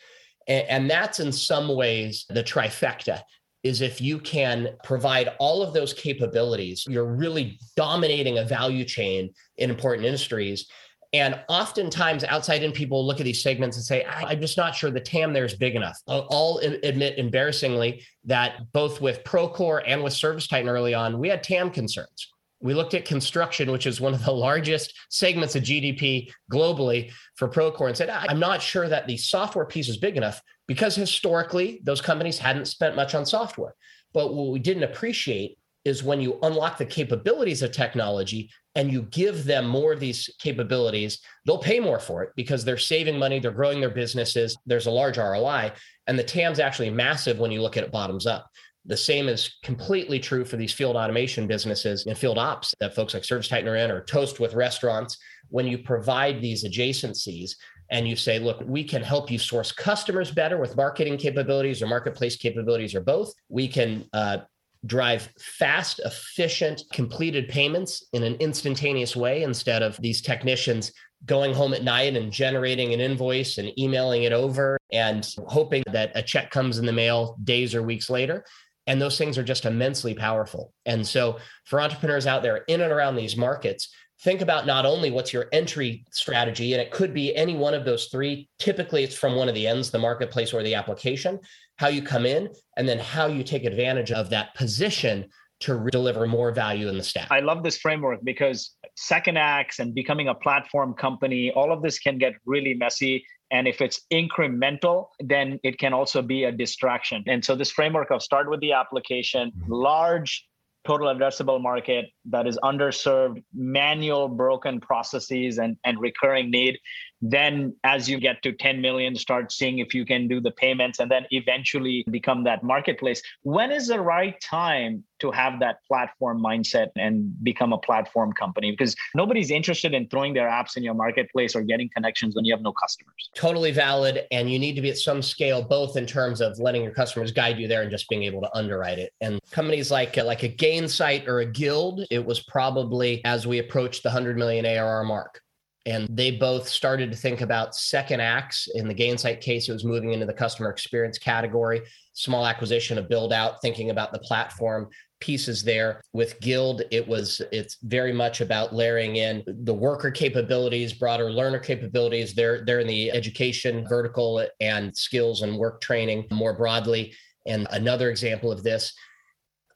And, and that's in some ways the trifecta is if you can provide all of those capabilities you're really dominating a value chain in important industries and oftentimes, outside in people look at these segments and say, I'm just not sure the TAM there is big enough. I'll admit embarrassingly that both with Procore and with Service Titan early on, we had TAM concerns. We looked at construction, which is one of the largest segments of GDP globally for Procore, and said, I'm not sure that the software piece is big enough because historically those companies hadn't spent much on software. But what we didn't appreciate is when you unlock the capabilities of technology and you give them more of these capabilities, they'll pay more for it because they're saving money, they're growing their businesses, there's a large ROI, and the TAM's actually massive when you look at it bottoms up. The same is completely true for these field automation businesses and field ops that folks like Service Titan are in or Toast with restaurants. When you provide these adjacencies and you say, look, we can help you source customers better with marketing capabilities or marketplace capabilities or both. We can uh, drive fast, efficient, completed payments in an instantaneous way instead of these technicians going home at night and generating an invoice and emailing it over and hoping that a check comes in the mail days or weeks later. And those things are just immensely powerful. And so, for entrepreneurs out there in and around these markets, think about not only what's your entry strategy, and it could be any one of those three. Typically, it's from one of the ends, the marketplace or the application, how you come in, and then how you take advantage of that position to re- deliver more value in the stack. I love this framework because second acts and becoming a platform company, all of this can get really messy. And if it's incremental, then it can also be a distraction. And so this framework of start with the application, mm-hmm. large total addressable market that is underserved, manual broken processes and, and recurring need. Then, as you get to 10 million, start seeing if you can do the payments and then eventually become that marketplace. When is the right time to have that platform mindset and become a platform company? Because nobody's interested in throwing their apps in your marketplace or getting connections when you have no customers. Totally valid. And you need to be at some scale, both in terms of letting your customers guide you there and just being able to underwrite it. And companies like, uh, like a Gainsight or a Guild, it was probably as we approached the 100 million ARR mark and they both started to think about second acts. In the Gainsight case, it was moving into the customer experience category, small acquisition, a build out, thinking about the platform pieces there. With Guild, it was it's very much about layering in the worker capabilities, broader learner capabilities. They're they're in the education vertical and skills and work training more broadly. And another example of this,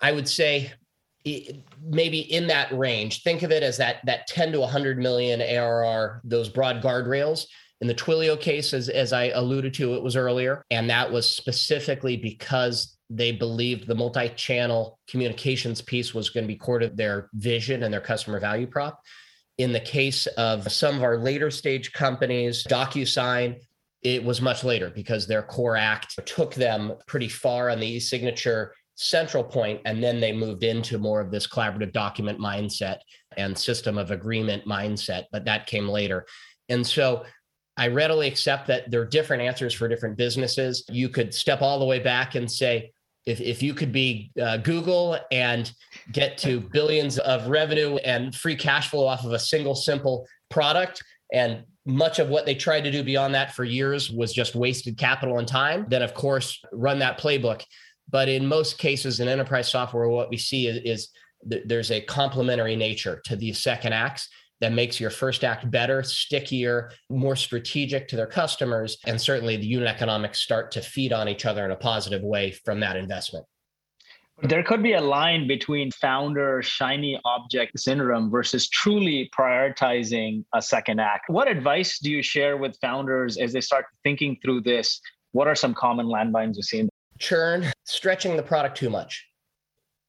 I would say maybe in that range. Think of it as that that 10 to 100 million ARR, those broad guardrails. In the Twilio case, as, as I alluded to, it was earlier, and that was specifically because they believed the multi-channel communications piece was going to be core to their vision and their customer value prop. In the case of some of our later stage companies, DocuSign, it was much later because their core act took them pretty far on the e-signature central point and then they moved into more of this collaborative document mindset and system of agreement mindset but that came later. And so i readily accept that there are different answers for different businesses. You could step all the way back and say if, if you could be uh, google and get to billions of revenue and free cash flow off of a single simple product and much of what they tried to do beyond that for years was just wasted capital and time then of course run that playbook but in most cases in enterprise software, what we see is, is th- there's a complementary nature to these second acts that makes your first act better, stickier, more strategic to their customers. And certainly the unit economics start to feed on each other in a positive way from that investment. There could be a line between founder shiny object syndrome versus truly prioritizing a second act. What advice do you share with founders as they start thinking through this? What are some common landmines you see? Churn, stretching the product too much,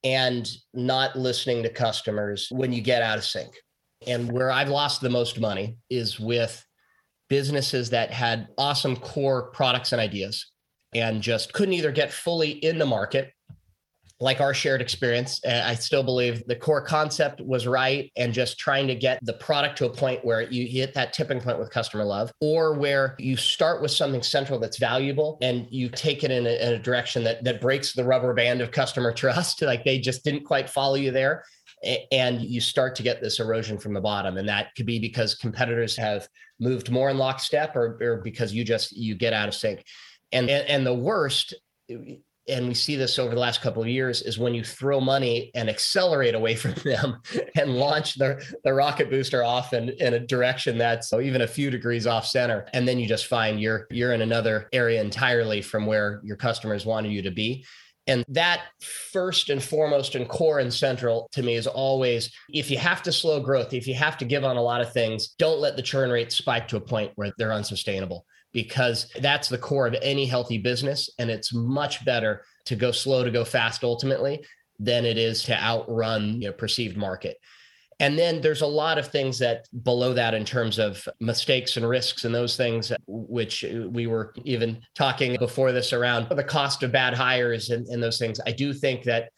and not listening to customers when you get out of sync. And where I've lost the most money is with businesses that had awesome core products and ideas and just couldn't either get fully in the market like our shared experience. I still believe the core concept was right and just trying to get the product to a point where you hit that tipping point with customer love, or where you start with something central that's valuable and you take it in a, in a direction that, that breaks the rubber band of customer trust. Like they just didn't quite follow you there. And you start to get this erosion from the bottom. And that could be because competitors have moved more in lockstep or, or because you just you get out of sync. And, and, and the worst and we see this over the last couple of years is when you throw money and accelerate away from them and launch the, the rocket booster off in, in a direction that's oh, even a few degrees off center. And then you just find you're you're in another area entirely from where your customers wanted you to be. And that first and foremost and core and central to me is always if you have to slow growth if you have to give on a lot of things don't let the churn rate spike to a point where they're unsustainable because that's the core of any healthy business. And it's much better to go slow to go fast ultimately than it is to outrun you know, perceived market. And then there's a lot of things that below that in terms of mistakes and risks and those things, which we were even talking before this around the cost of bad hires and, and those things. I do think that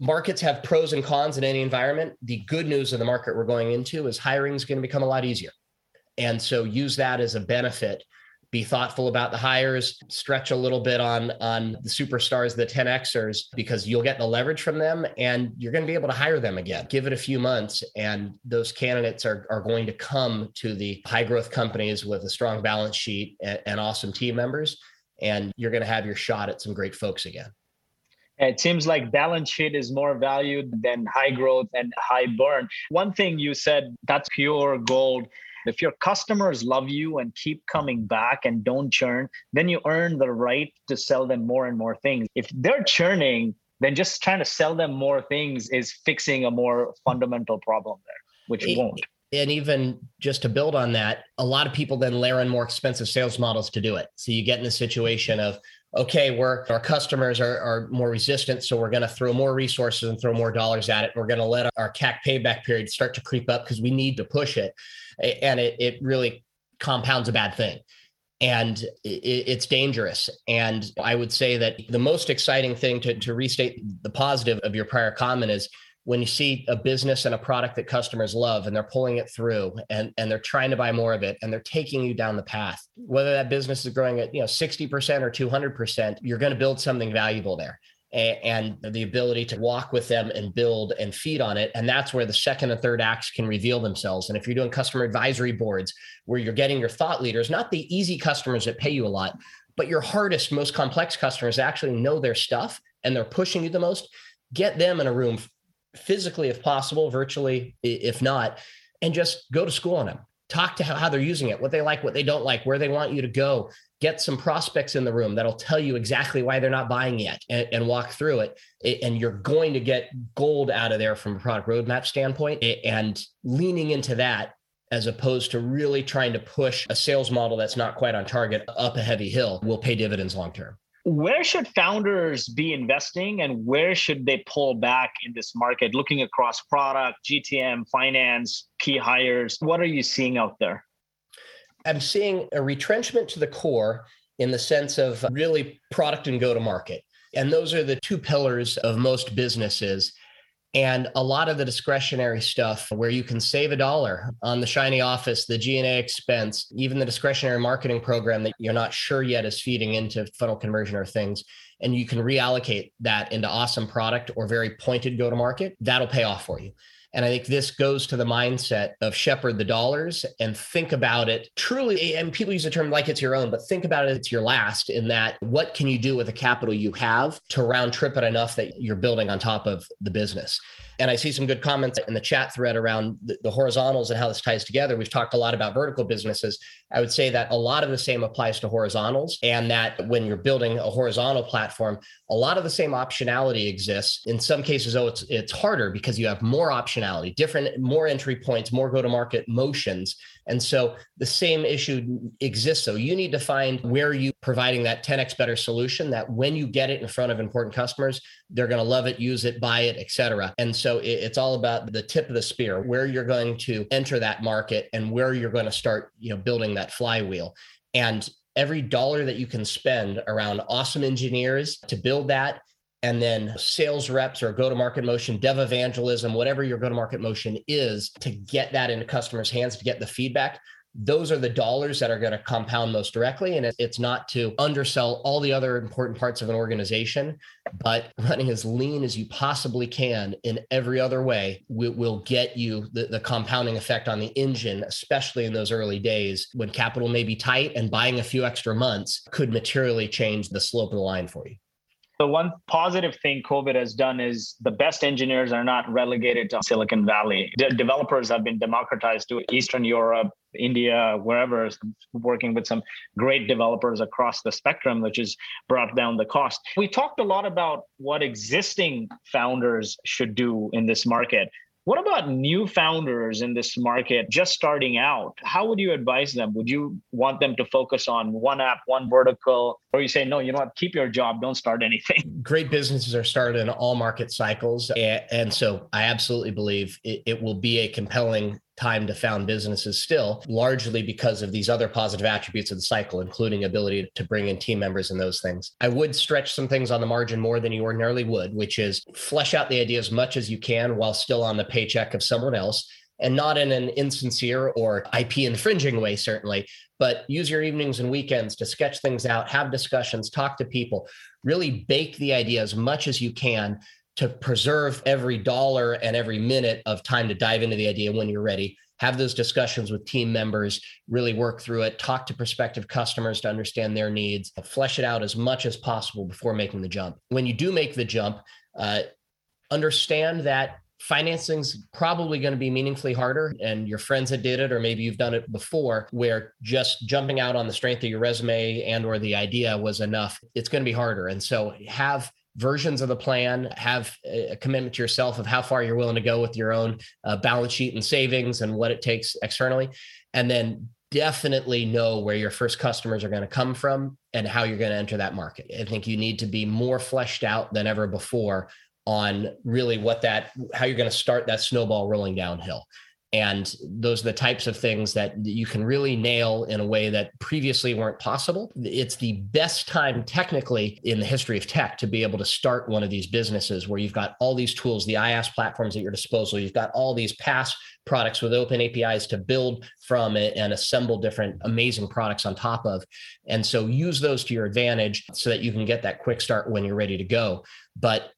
markets have pros and cons in any environment. The good news of the market we're going into is hiring is going to become a lot easier. And so use that as a benefit be thoughtful about the hires, stretch a little bit on on the superstars, the 10xers, because you'll get the leverage from them and you're going to be able to hire them again. Give it a few months, and those candidates are, are going to come to the high growth companies with a strong balance sheet and, and awesome team members. And you're going to have your shot at some great folks again. It seems like balance sheet is more valued than high growth and high burn. One thing you said that's pure gold if your customers love you and keep coming back and don't churn, then you earn the right to sell them more and more things. If they're churning, then just trying to sell them more things is fixing a more fundamental problem there, which it won't. And even just to build on that, a lot of people then layer in more expensive sales models to do it. So you get in the situation of, okay, we're our customers are, are more resistant, so we're going to throw more resources and throw more dollars at it. We're going to let our CAC payback period start to creep up because we need to push it, and it it really compounds a bad thing and it's dangerous. And I would say that the most exciting thing to, to restate the positive of your prior comment is when you see a business and a product that customers love and they're pulling it through and, and they're trying to buy more of it and they're taking you down the path, whether that business is growing at you know 60% or 200%, you're going to build something valuable there and the ability to walk with them and build and feed on it. And that's where the second and third acts can reveal themselves. And if you're doing customer advisory boards where you're getting your thought leaders, not the easy customers that pay you a lot, but your hardest, most complex customers actually know their stuff and they're pushing you the most, get them in a room physically, if possible, virtually, if not, and just go to school on them. Talk to how they're using it, what they like, what they don't like, where they want you to go, get some prospects in the room that'll tell you exactly why they're not buying yet and, and, walk through it. And you're going to get gold out of there from a product roadmap standpoint and leaning into that as opposed to really trying to push a sales model that's not quite on target up a heavy hill will pay dividends long term. Where should founders be investing and where should they pull back in this market, looking across product, GTM, finance, key hires? What are you seeing out there? I'm seeing a retrenchment to the core in the sense of really product and go to market. And those are the two pillars of most businesses. And a lot of the discretionary stuff where you can save a dollar on the shiny office, the G&A expense, even the discretionary marketing program that you're not sure yet is feeding into funnel conversion or things. And you can reallocate that into awesome product or very pointed go to market. That'll pay off for you. And I think this goes to the mindset of shepherd the dollars and think about it truly. And people use the term like it's your own, but think about it, it's your last in that what can you do with the capital you have to round trip it enough that you're building on top of the business? And I see some good comments in the chat thread around the, the, horizontals and how this ties together. We've talked a lot about vertical businesses. I would say that a lot of the same applies to horizontals, and that when you're building a horizontal platform, a lot of the same optionality exists. In some cases, though, it's it's harder because you have more optionality, different, more entry points, more go-to-market motions. And so the same issue exists. So you need to find where you providing that 10x better solution that when you get it in front of important customers, they're going to love it, use it, buy it, et cetera. And so it, it's all about the tip of the spear, where you're going to enter that market and where you're going to start, you know, building that flywheel. And every dollar that you can spend around awesome engineers to build that and then sales reps or go to market motion, dev evangelism, whatever your go to market motion is to get that into customers' hands to get the feedback. Those are the dollars that are going to compound most directly. And it's not to undersell all the other important parts of an organization, but running as lean as you possibly can in every other way will, get you the, the compounding effect on the engine, especially in those early days when capital may be tight and buying a few extra months could materially change the slope of the line for you. The one positive thing COVID has done is the best engineers are not relegated to Silicon Valley. De- developers have been democratized to Eastern Europe, India, wherever, working with some great developers across the spectrum, which has brought down the cost. We talked a lot about what existing founders should do in this market. What about new founders in this market just starting out? How would you advise them? Would you want them to focus on one app, one vertical, or you say, no, you know what, keep your job, don't start anything? Great businesses are started in all market cycles. And so I absolutely believe it, will be a compelling time to found businesses still, largely because of these other positive attributes of the cycle, including ability to bring in team members and those things. I would stretch some things on the margin more than you ordinarily would, which is flesh out the idea as much as you can while still on the paycheck of someone else. And not in an insincere or IP infringing way, certainly, but use your evenings and weekends to sketch things out, have discussions, talk to people, really bake the idea as much as you can to preserve every dollar and every minute of time to dive into the idea when you're ready. Have those discussions with team members really work through it talk to prospective customers to understand their needs flesh it out as much as possible before making the jump. When you do make the jump uh, understand that financing's probably going to be meaningfully harder and your friends that did it or maybe you've done it before where just jumping out on the strength of your resume and or the idea was enough it's going to be harder. And so have versions of the plan, have a commitment to yourself of how far you're willing to go with your own uh, balance sheet and savings and what it takes externally. And then definitely know where your first customers are going to come from and how you're going to enter that market. I think you need to be more fleshed out than ever before on really what that how you're going to start that snowball rolling downhill and those are the types of things that you can really nail in a way that previously weren't possible. It's the best time technically in the history of tech to be able to start one of these businesses where you've got all these tools, the IaaS platforms at your disposal. You've got all these PaaS products with open APIs to build from it and assemble different amazing products on top of. And so use those to your advantage so that you can get that quick start when you're ready to go. But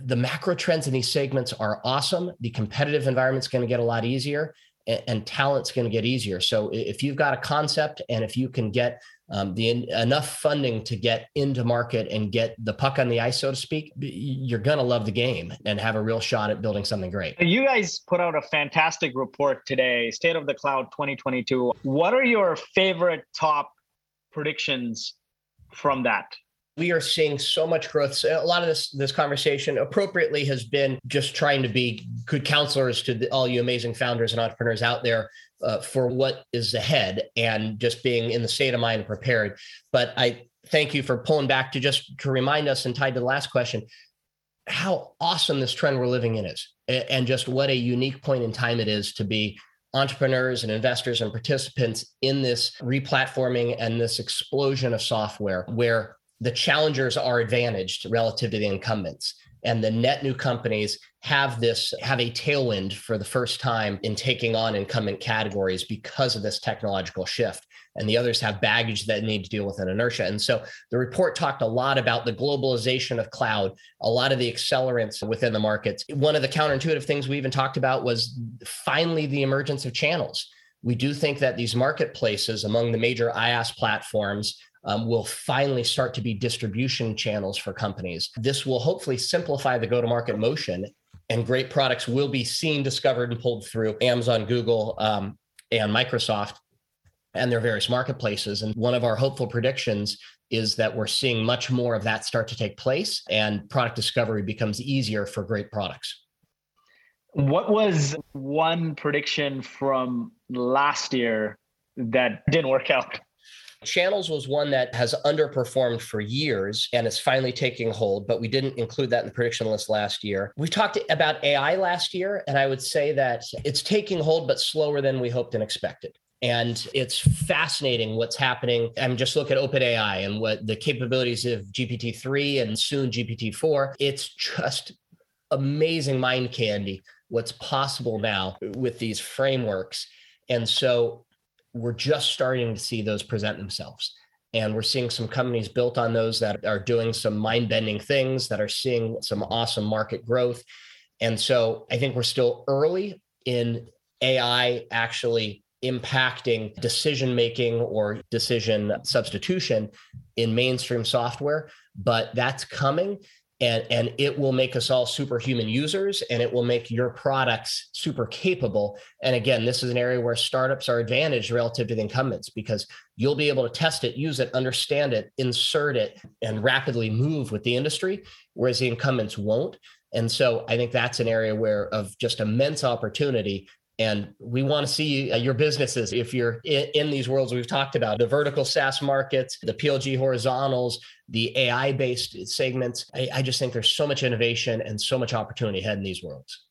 the macro trends in these segments are awesome. The competitive environment's going to get a lot easier and, and talent's going to get easier. So if you've got a concept and if you can get um, the enough funding to get into market and get the puck on the ice, so to speak, you're going to love the game and have a real shot at building something great. You guys put out a fantastic report today, State of the Cloud 2022. What are your favorite top predictions from that? We are seeing so much growth. So a lot of this this conversation appropriately has been just trying to be good counselors to the, all you amazing founders and entrepreneurs out there uh, for what is ahead and just being in the state of mind and prepared. But I thank you for pulling back to just to remind us and tied to the last question how awesome this trend we're living in is and just what a unique point in time it is to be entrepreneurs and investors and participants in this replatforming and this explosion of software where the challengers are advantaged relative to the incumbents. And the net new companies have this have a tailwind for the first time in taking on incumbent categories because of this technological shift. And the others have baggage that need to deal with an inertia. And so the report talked a lot about the globalization of cloud a lot of the accelerants within the markets. One of the counterintuitive things we even talked about was finally the emergence of channels. We do think that these marketplaces among the major IaaS platforms um, will finally start to be distribution channels for companies. This will hopefully simplify the go to market motion, and great products will be seen, discovered, and pulled through Amazon, Google, um, and Microsoft and their various marketplaces. And one of our hopeful predictions is that we're seeing much more of that start to take place, and product discovery becomes easier for great products. What was one prediction from last year that didn't work out? Channels was one that has underperformed for years and is finally taking hold, but we didn't include that in the prediction list last year. We talked about AI last year, and I would say that it's taking hold, but slower than we hoped and expected. And it's fascinating what's happening. I mean, just look at OpenAI and what the capabilities of GPT-3 and soon GPT-4. It's just amazing mind candy what's possible now with these frameworks. And so we're just starting to see those present themselves. And we're seeing some companies built on those that are doing some mind bending things, that are seeing some awesome market growth. And so I think we're still early in AI actually impacting decision making or decision substitution in mainstream software, but that's coming and and it will make us all superhuman users and it will make your products super capable. And again this is an area where startups are advantaged relative to the incumbents because you'll be able to test it use it understand it insert it and rapidly move with the industry whereas the incumbents won't. And so i think that's an area where of just immense opportunity and we want to see uh, your businesses if you're in, these worlds we've talked about the vertical SaaS markets, the PLG horizontals, the AI based segments. I, I just think there's so much innovation and so much opportunity ahead in these worlds.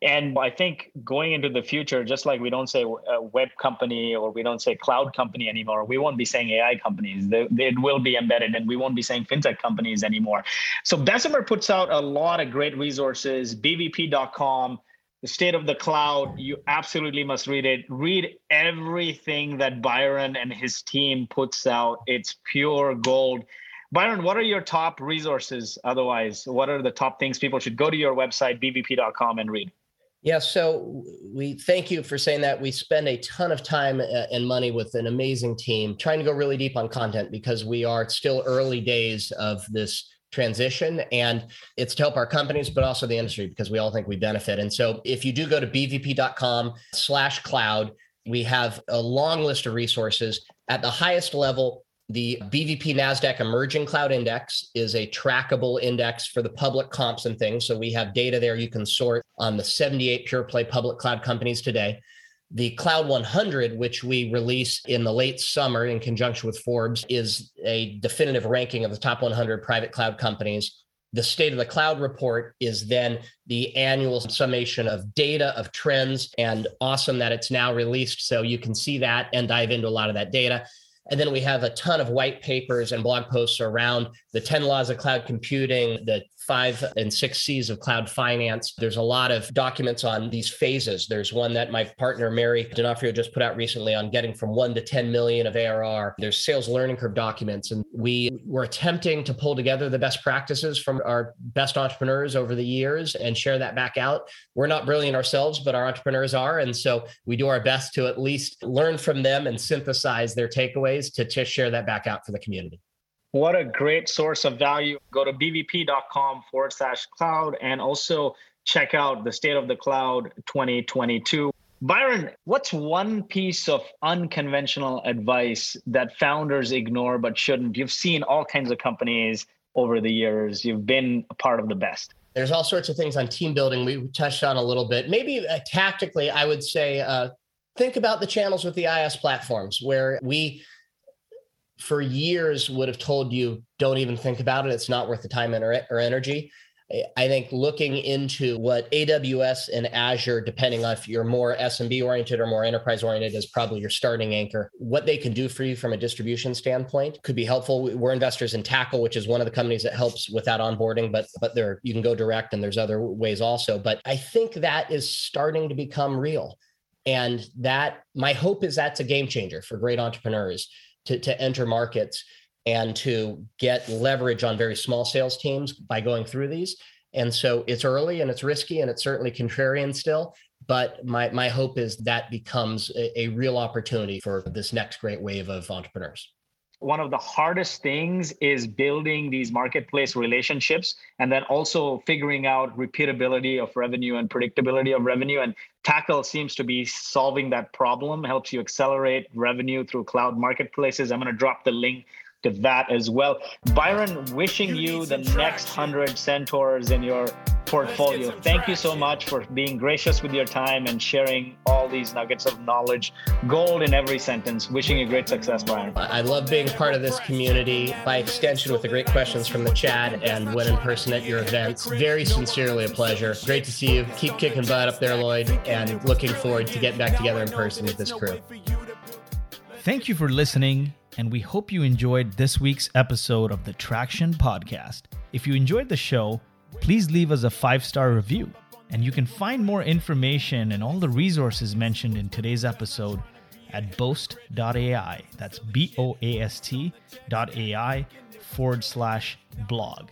And I think going into the future, just like we don't say a web company or we don't say cloud company anymore, we won't be saying AI companies. It will be embedded and we won't be saying fintech companies anymore. So Bessemer puts out a lot of great resources, bvp.com the state of the cloud you absolutely must read it. Read everything that byron and his team puts out. It's pure gold. Byron what are your top resources otherwise? What are the top things people should go to your website bvp.com and read? Yeah, so we thank you for saying that. We spend a ton of time uh, and money with an amazing team trying to go really deep on content because we are still early days of this transition and it's to help our companies but also the industry because we all think we benefit and so if you do go to bvp.com slash cloud we have a long list of resources at the highest level The BVP NASDAQ Emerging Cloud Index is a trackable index for the public comps and things. So we have data there you can sort on the 78 pure play public cloud companies today. The Cloud 100, which we released in the late summer in conjunction with Forbes, is a definitive ranking of the top 100 private cloud companies. The state of the cloud report is then the annual summation of data, of trends, and awesome that it's now released. So you can see that and dive into a lot of that data. And then we have a ton of white papers and blog posts around the 10 laws of cloud computing, the five and six C's of cloud finance. There's a lot of documents on these phases. There's one that my partner, Mary D'Onofrio, just put out recently on getting from one to 10 million of ARR. There's sales learning curve documents. And we were attempting to pull together the best practices from our best entrepreneurs over the years and share that back out. We're not brilliant ourselves, but our entrepreneurs are. And so we do our best to at least learn from them and synthesize their takeaways to, to share that back out for the community. What a great source of value. Go to bvp.com forward slash cloud and also check out the State of the Cloud 2022. Byron, what's one piece of unconventional advice that founders ignore but shouldn't? You've seen all kinds of companies over the years, you've been a part of the best. There's all sorts of things on team building we touched on a little bit. Maybe uh, tactically, I would say uh, think about the channels with the IaaS platforms where we for years would have told you don't even think about it. It's not worth the time or, or energy. I think looking into what aws and azure depending on if you're more smb oriented or more enterprise oriented is probably your starting anchor. What they can do for you from a distribution standpoint could be helpful. We're investors in tackle which is one of the companies that helps with that onboarding but but there you can go direct and there's other ways also. But i think that is starting to become real. And that my hope is that's a game changer for great entrepreneurs to, to enter markets and to get leverage on very small sales teams by going through these. And so it's early and it's risky and it's certainly contrarian still. But my, my hope is that becomes a, a real opportunity for this next great wave of entrepreneurs one of the hardest things is building these marketplace relationships and then also figuring out repeatability of revenue and predictability of revenue. And tackle seems to be solving that problem helps you accelerate revenue through cloud marketplaces. I'm going to drop the link to that as well byron wishing you, you the next 100 centaurs in your portfolio. Thank you so much for being gracious with your time and sharing all these nuggets of knowledge. Gold in every sentence. Wishing you great success, Brian. I love being part of this community by extension with the great questions from the chat and when in person at your events. Very sincerely a pleasure. Great to see you. Keep kicking butt up there, Lloyed, and looking forward to getting back together in person with this crew. Thank you for listening, and we hope you enjoyed this week's episode of the Traction Podcast. If you enjoyed the show, please leave us a five star review. And you can find more information and all the resources mentioned in today's episode at boast.ai. That's B O A S T dot AI forward slash blog.